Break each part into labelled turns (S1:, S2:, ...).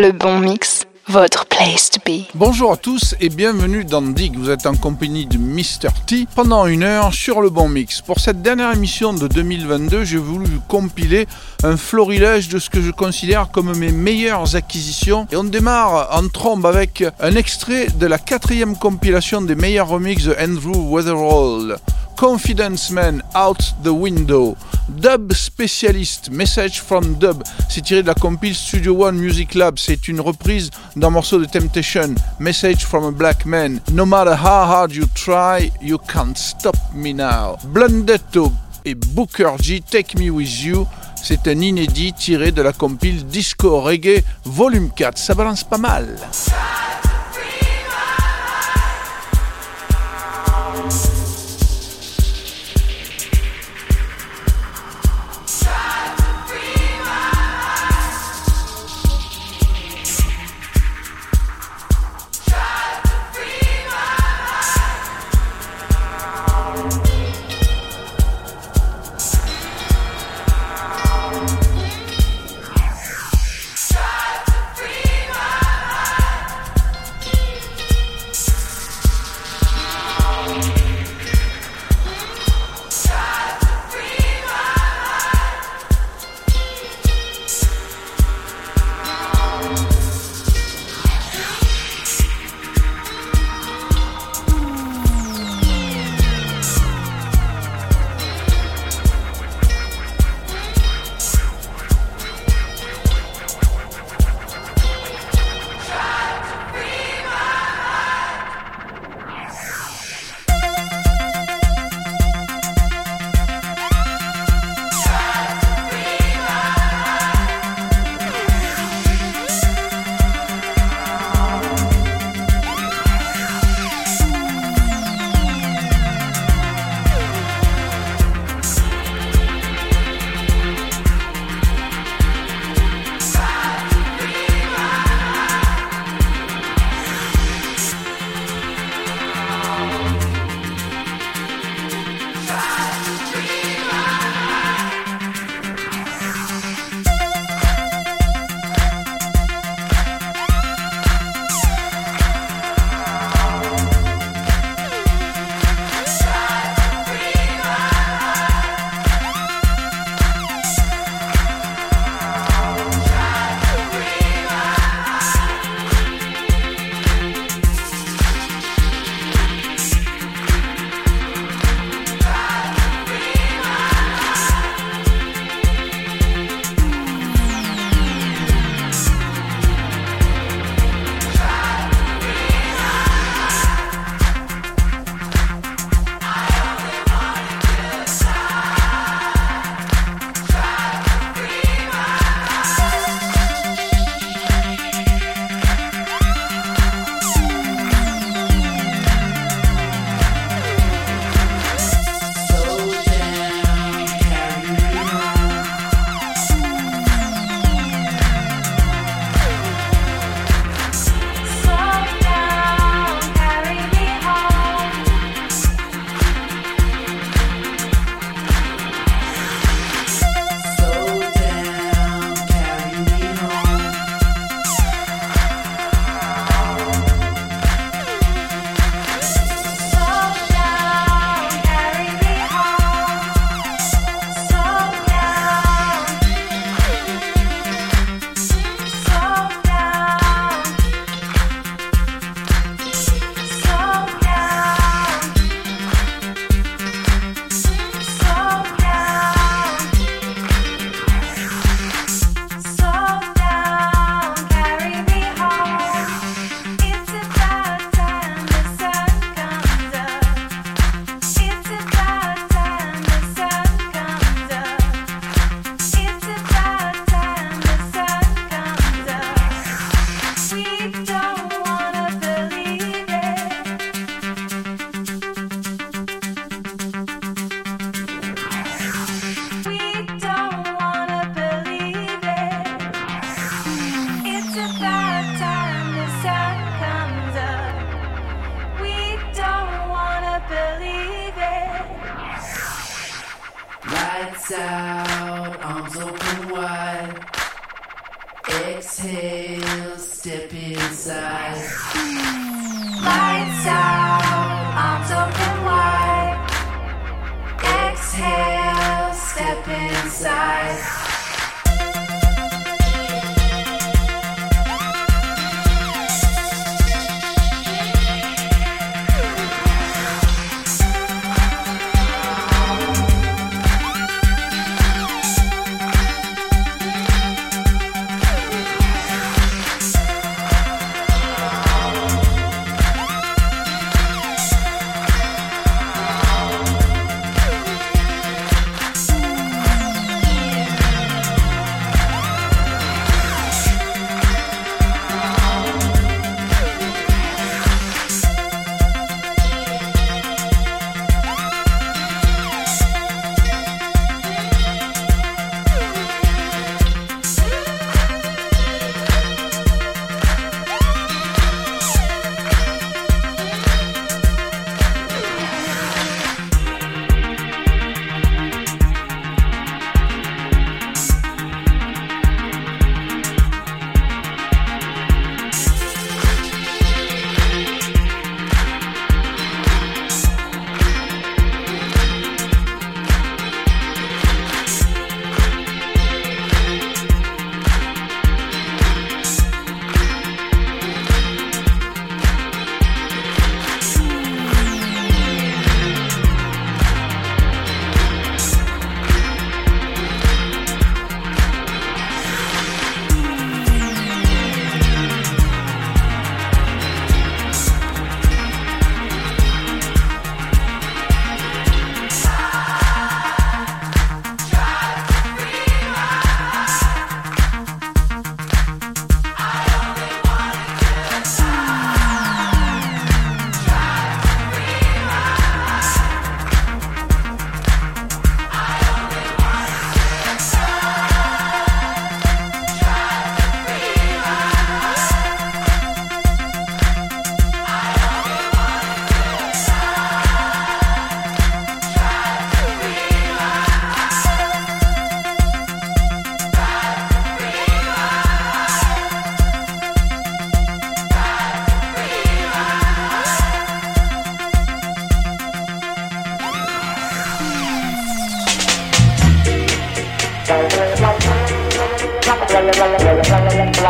S1: Le bon mix, votre
S2: Bonjour à tous et bienvenue dans Dig. Vous êtes en compagnie de Mr. T pendant une heure sur le bon mix. Pour cette dernière émission de 2022, j'ai voulu compiler un florilège de ce que je considère comme mes meilleures acquisitions. Et on démarre en trombe avec un extrait de la quatrième compilation des meilleurs remixes de Andrew Weatherall. Confidence Man Out the Window. Dub spécialiste, Message from Dub, c'est tiré de la compile Studio One Music Lab. C'est une reprise d'un morceau de Temptation, Message from a Black Man. No matter how hard you try, you can't stop me now. Blundetto et Booker G, Take Me With You. C'est un inédit tiré de la compile Disco Reggae Volume 4. Ça balance pas mal.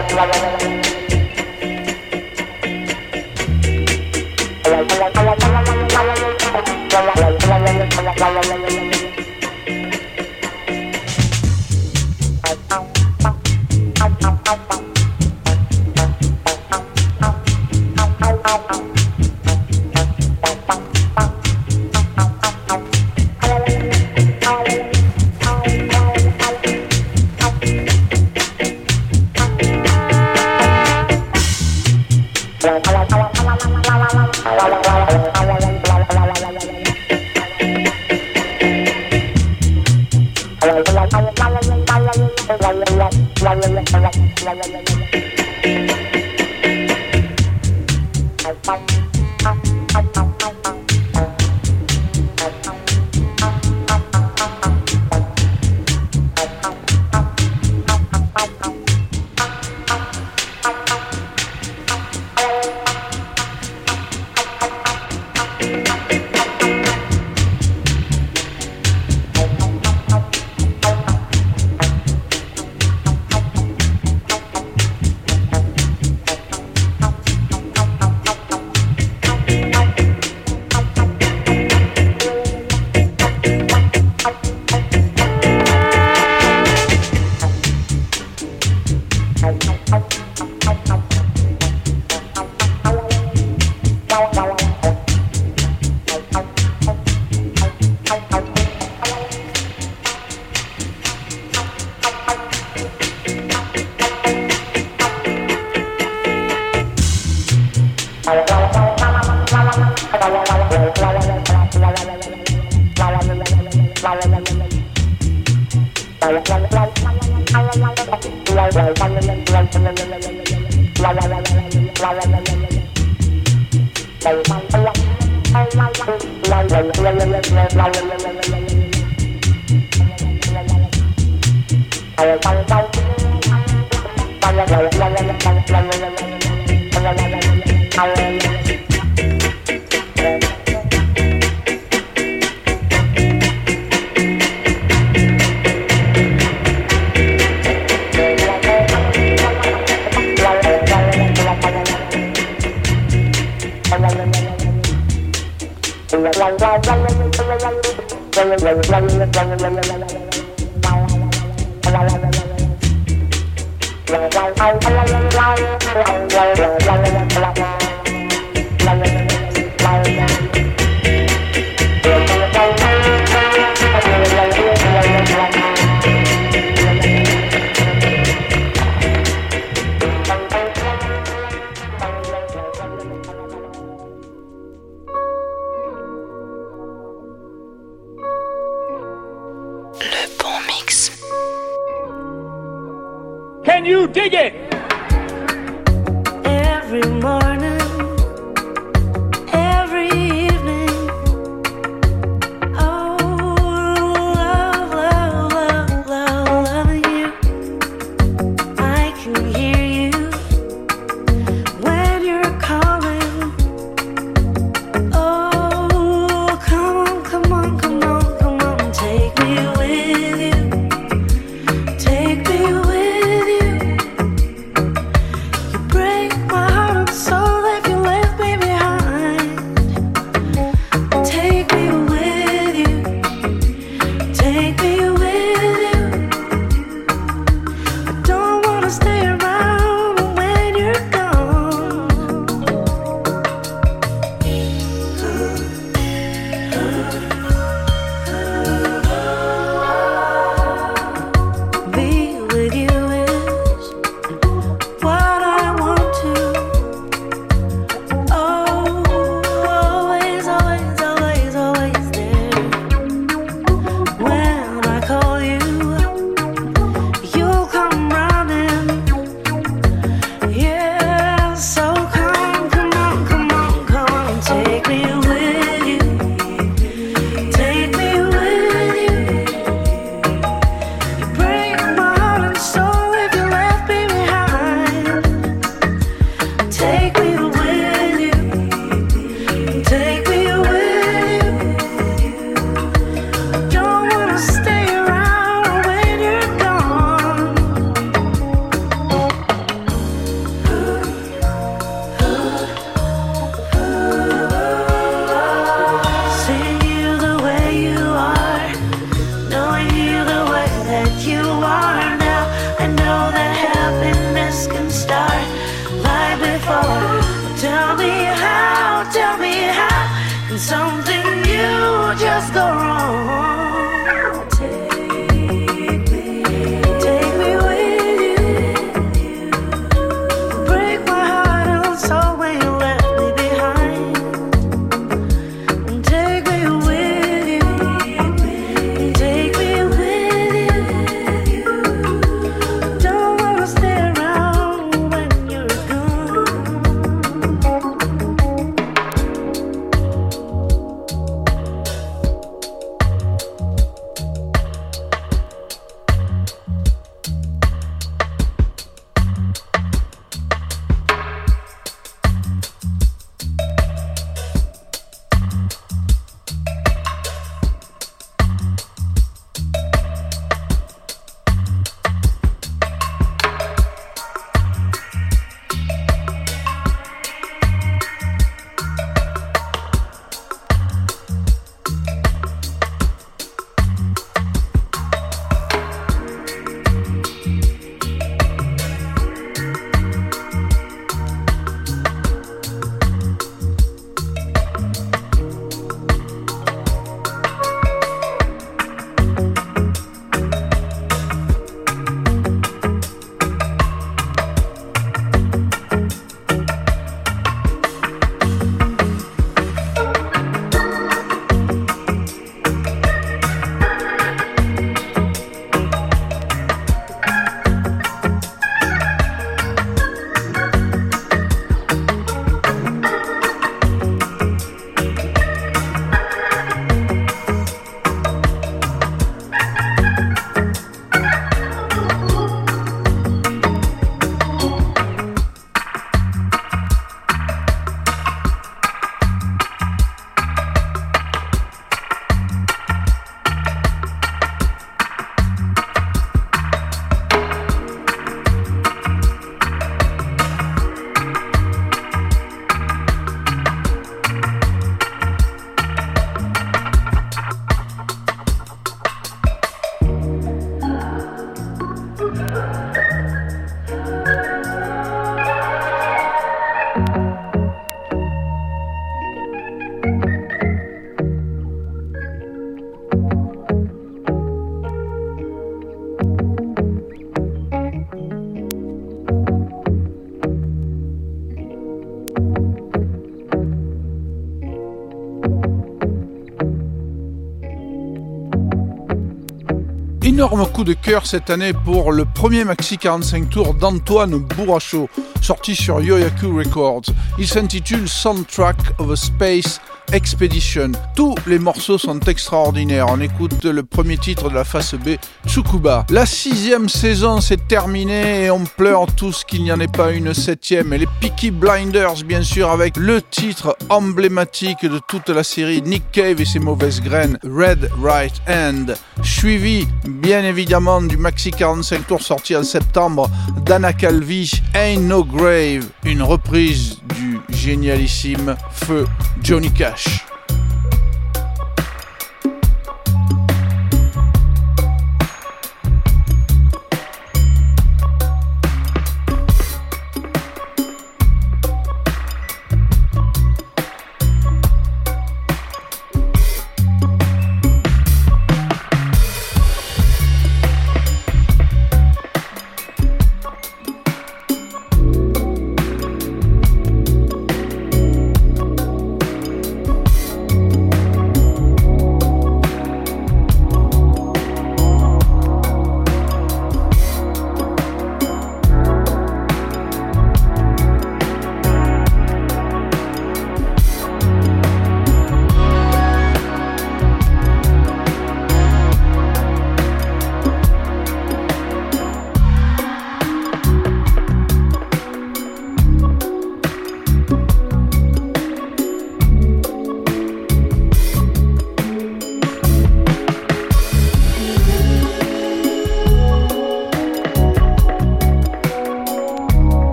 S3: la, la, la, la. La Énorme coup de cœur cette année pour le premier maxi 45 tours d'Antoine Bourrachaud, sorti sur Yoyaku Records. Il s'intitule Soundtrack of a Space Expedition. Tous les morceaux sont extraordinaires. On écoute le premier titre de la face B, Tsukuba. La sixième saison s'est terminée et on pleure tous qu'il n'y en ait pas une septième. Et les Peaky Blinders, bien sûr, avec le titre emblématique de toute la série Nick Cave et ses mauvaises graines, Red Right Hand. Suivi, bien évidemment, du maxi 45 tours sorti en septembre d'Anna Calvi, Ain't No Grave, une reprise du génialissime feu Johnny Cash.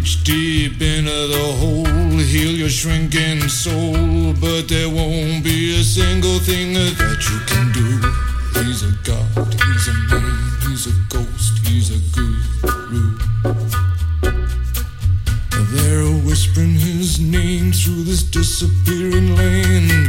S3: reach deep into the hole, heal your shrinking soul, but there won't be a single thing that you can do. He's a god, he's a man, he's a ghost, he's a guru. They're whispering his
S4: name through this disappearing land.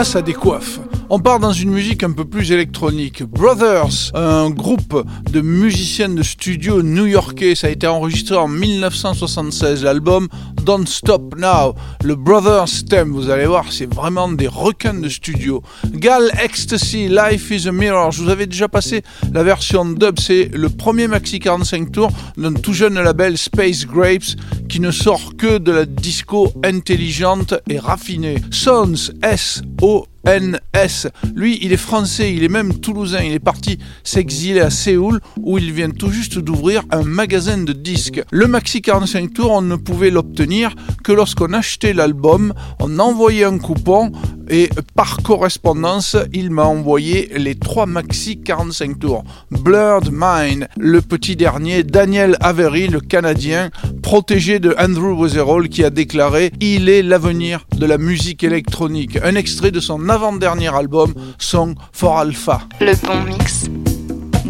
S2: Ah, ça décoiffe. On part dans une musique un peu plus électronique. Brothers, un groupe de musiciens de studio new-yorkais, ça a été enregistré en 1976. L'album Don't Stop Now, le Brothers theme, vous allez voir, c'est vraiment des requins de studio. Gal Ecstasy, Life is a Mirror, je vous avais déjà passé la version dub, c'est le premier maxi 45 tours d'un tout jeune label Space Grapes qui ne sort que de la disco intelligente et raffinée. Sons, S-O NS. Lui, il est français, il est même toulousain. Il est parti s'exiler à Séoul où il vient tout juste d'ouvrir un magasin de disques. Le Maxi 45 tours, on ne pouvait l'obtenir que lorsqu'on achetait l'album, on envoyait un coupon et par correspondance, il m'a envoyé les trois Maxi 45 tours. Blurred Mind, le petit dernier, Daniel Avery, le Canadien, protégé de Andrew Weatherall qui a déclaré Il est l'avenir de la musique électronique. Un extrait de son avant-dernier album, Song for Alpha.
S1: Le bon mix,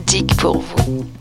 S1: Dick pour vous.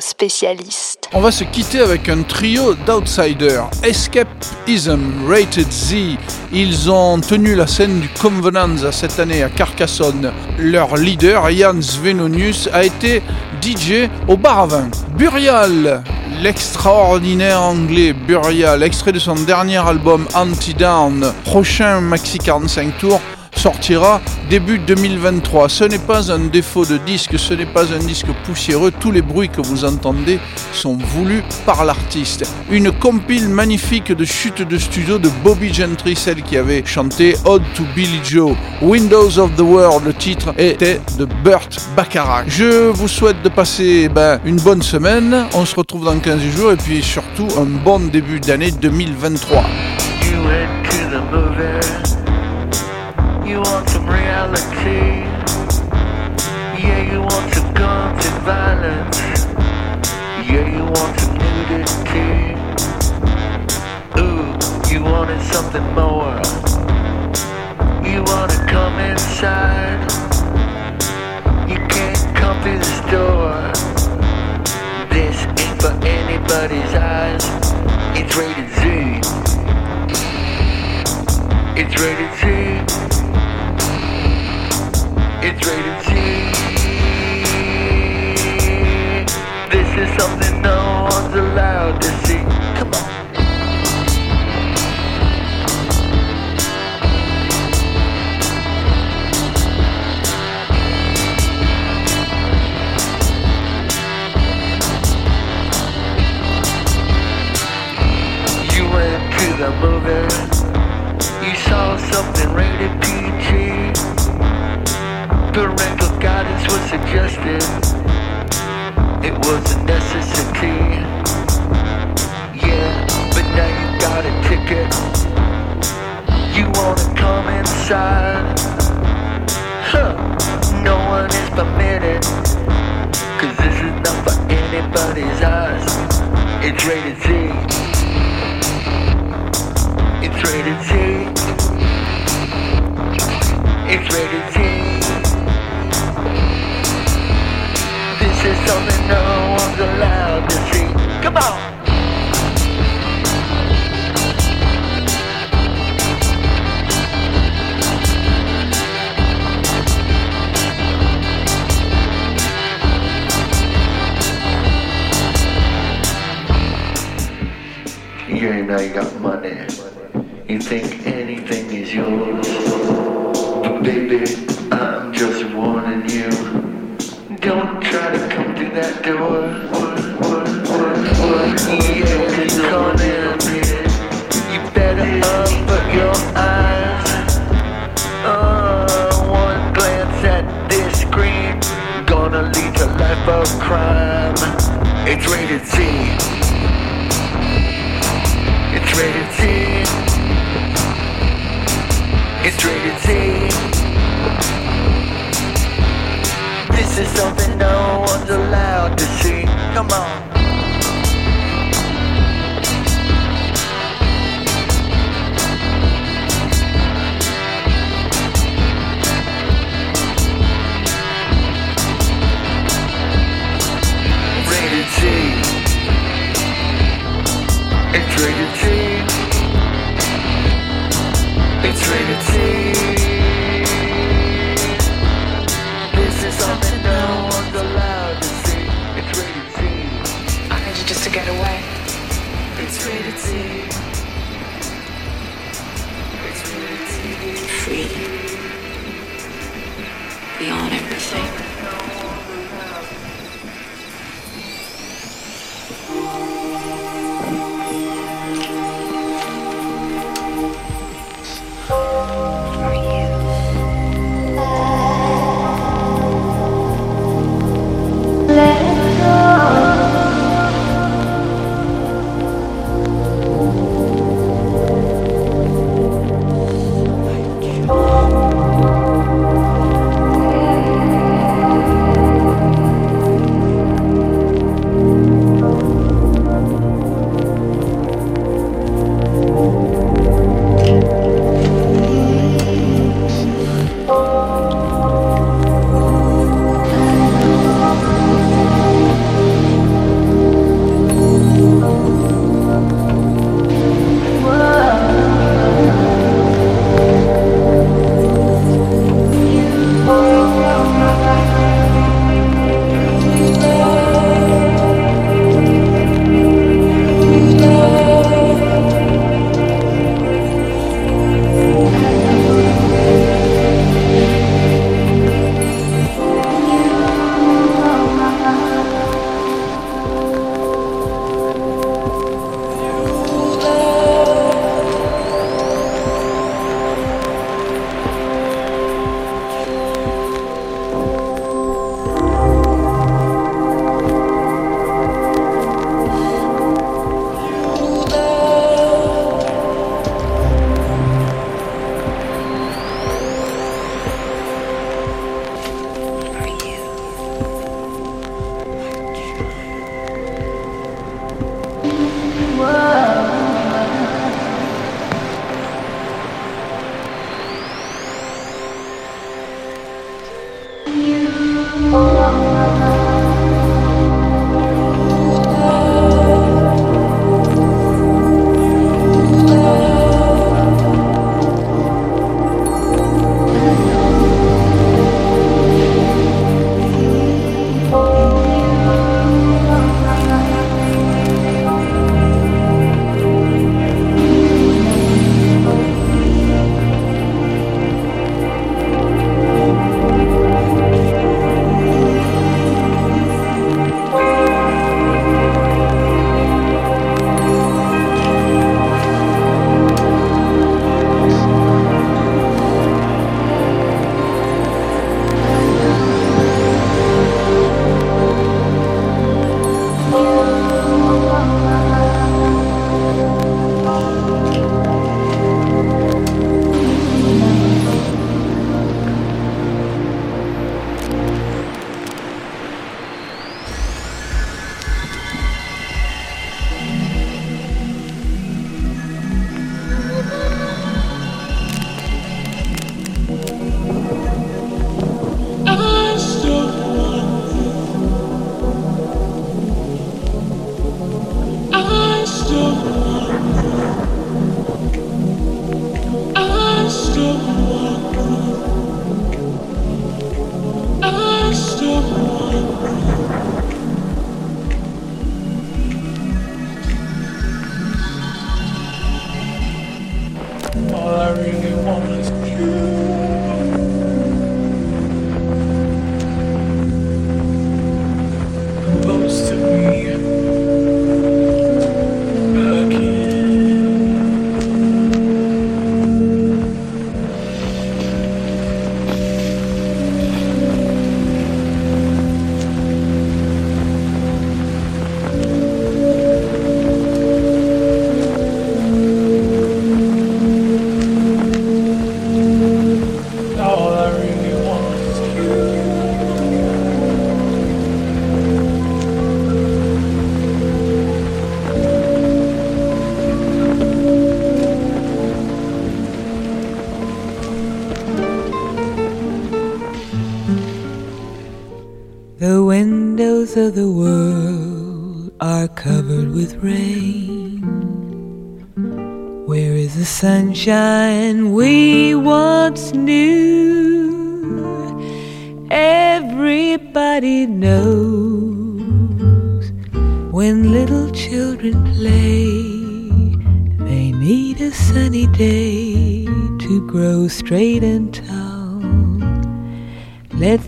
S1: Spécialiste.
S2: On va se quitter avec un trio d'outsiders. Escapism, Rated Z. Ils ont tenu la scène du Convenance cette année à Carcassonne. Leur leader, Ian Svenonius, a été DJ au bar à vin. Burial, l'extraordinaire anglais Burial, extrait de son dernier album Anti-Down, prochain maxi 45 tours sortira début 2023. Ce n'est pas un défaut de disque, ce n'est pas un disque poussiéreux. Tous les bruits que vous entendez sont voulus par l'artiste. Une compile magnifique de chutes de studio de Bobby Gentry, celle qui avait chanté Ode to Billy Joe. Windows of the World, le titre était de Burt Bacharach. Je vous souhaite de passer ben, une bonne semaine. On se retrouve dans 15 jours et puis surtout un bon début d'année 2023.
S5: You went to the reality. Yeah, you want some guns and violence. Yeah, you want some nudity. Ooh, you wanted something more. You wanna come inside. You can't come through the store. This ain't for anybody's eyes. It's rated Z. It's rated Z. It's rated Z. This is something no one's allowed to see. Come on. You went to the movie. You saw something rated PG. Parental guidance was suggested. It was a necessity. Yeah, but now you got a ticket. You wanna come inside? Huh, no one is permitted. Cause this is not for anybody's eyes. It's rated Z. It's rated Z. It's rated Z. is something no one's allowed to. Come on. You got money. You think anything is yours. But baby, I'm just warning you. Don't try to come through that door. Yeah. You better your eyes. Uh, one glance at this screen. Gonna lead a life of crime. It's rated. It's rated Z. It's rated Z. This is something no one's allowed to see. Come on. It's rated Z. It's rated Z.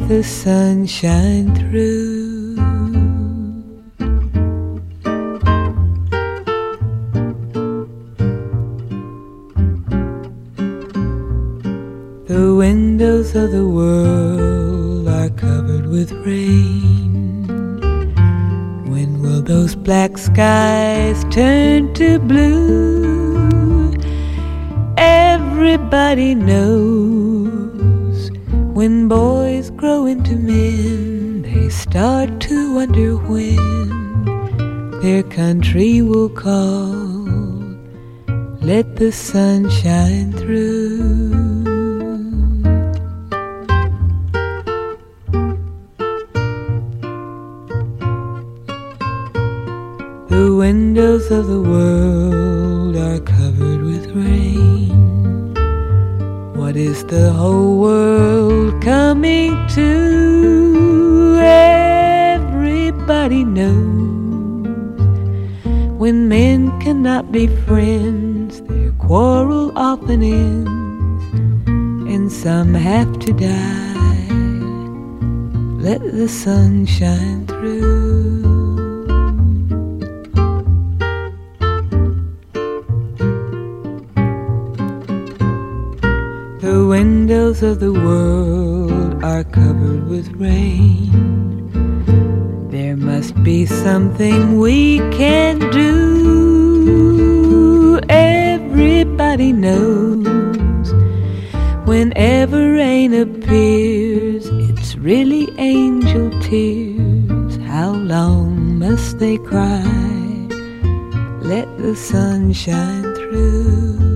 S4: the sun shine through. The windows of the world are covered with rain. When will those black skies turn to blue? Everybody knows when boys grow into men, they start to wonder when their country will call. Let the sun shine through. The windows of the world are covered with rain. What is the whole world coming to? Everybody knows. When men cannot be friends, their quarrel often ends, and some have to die. Let the sun shine through. Windows of the world are covered with rain. There must be something we can do. Everybody knows whenever rain appears, it's really angel tears. How long must they cry? Let the sun shine through.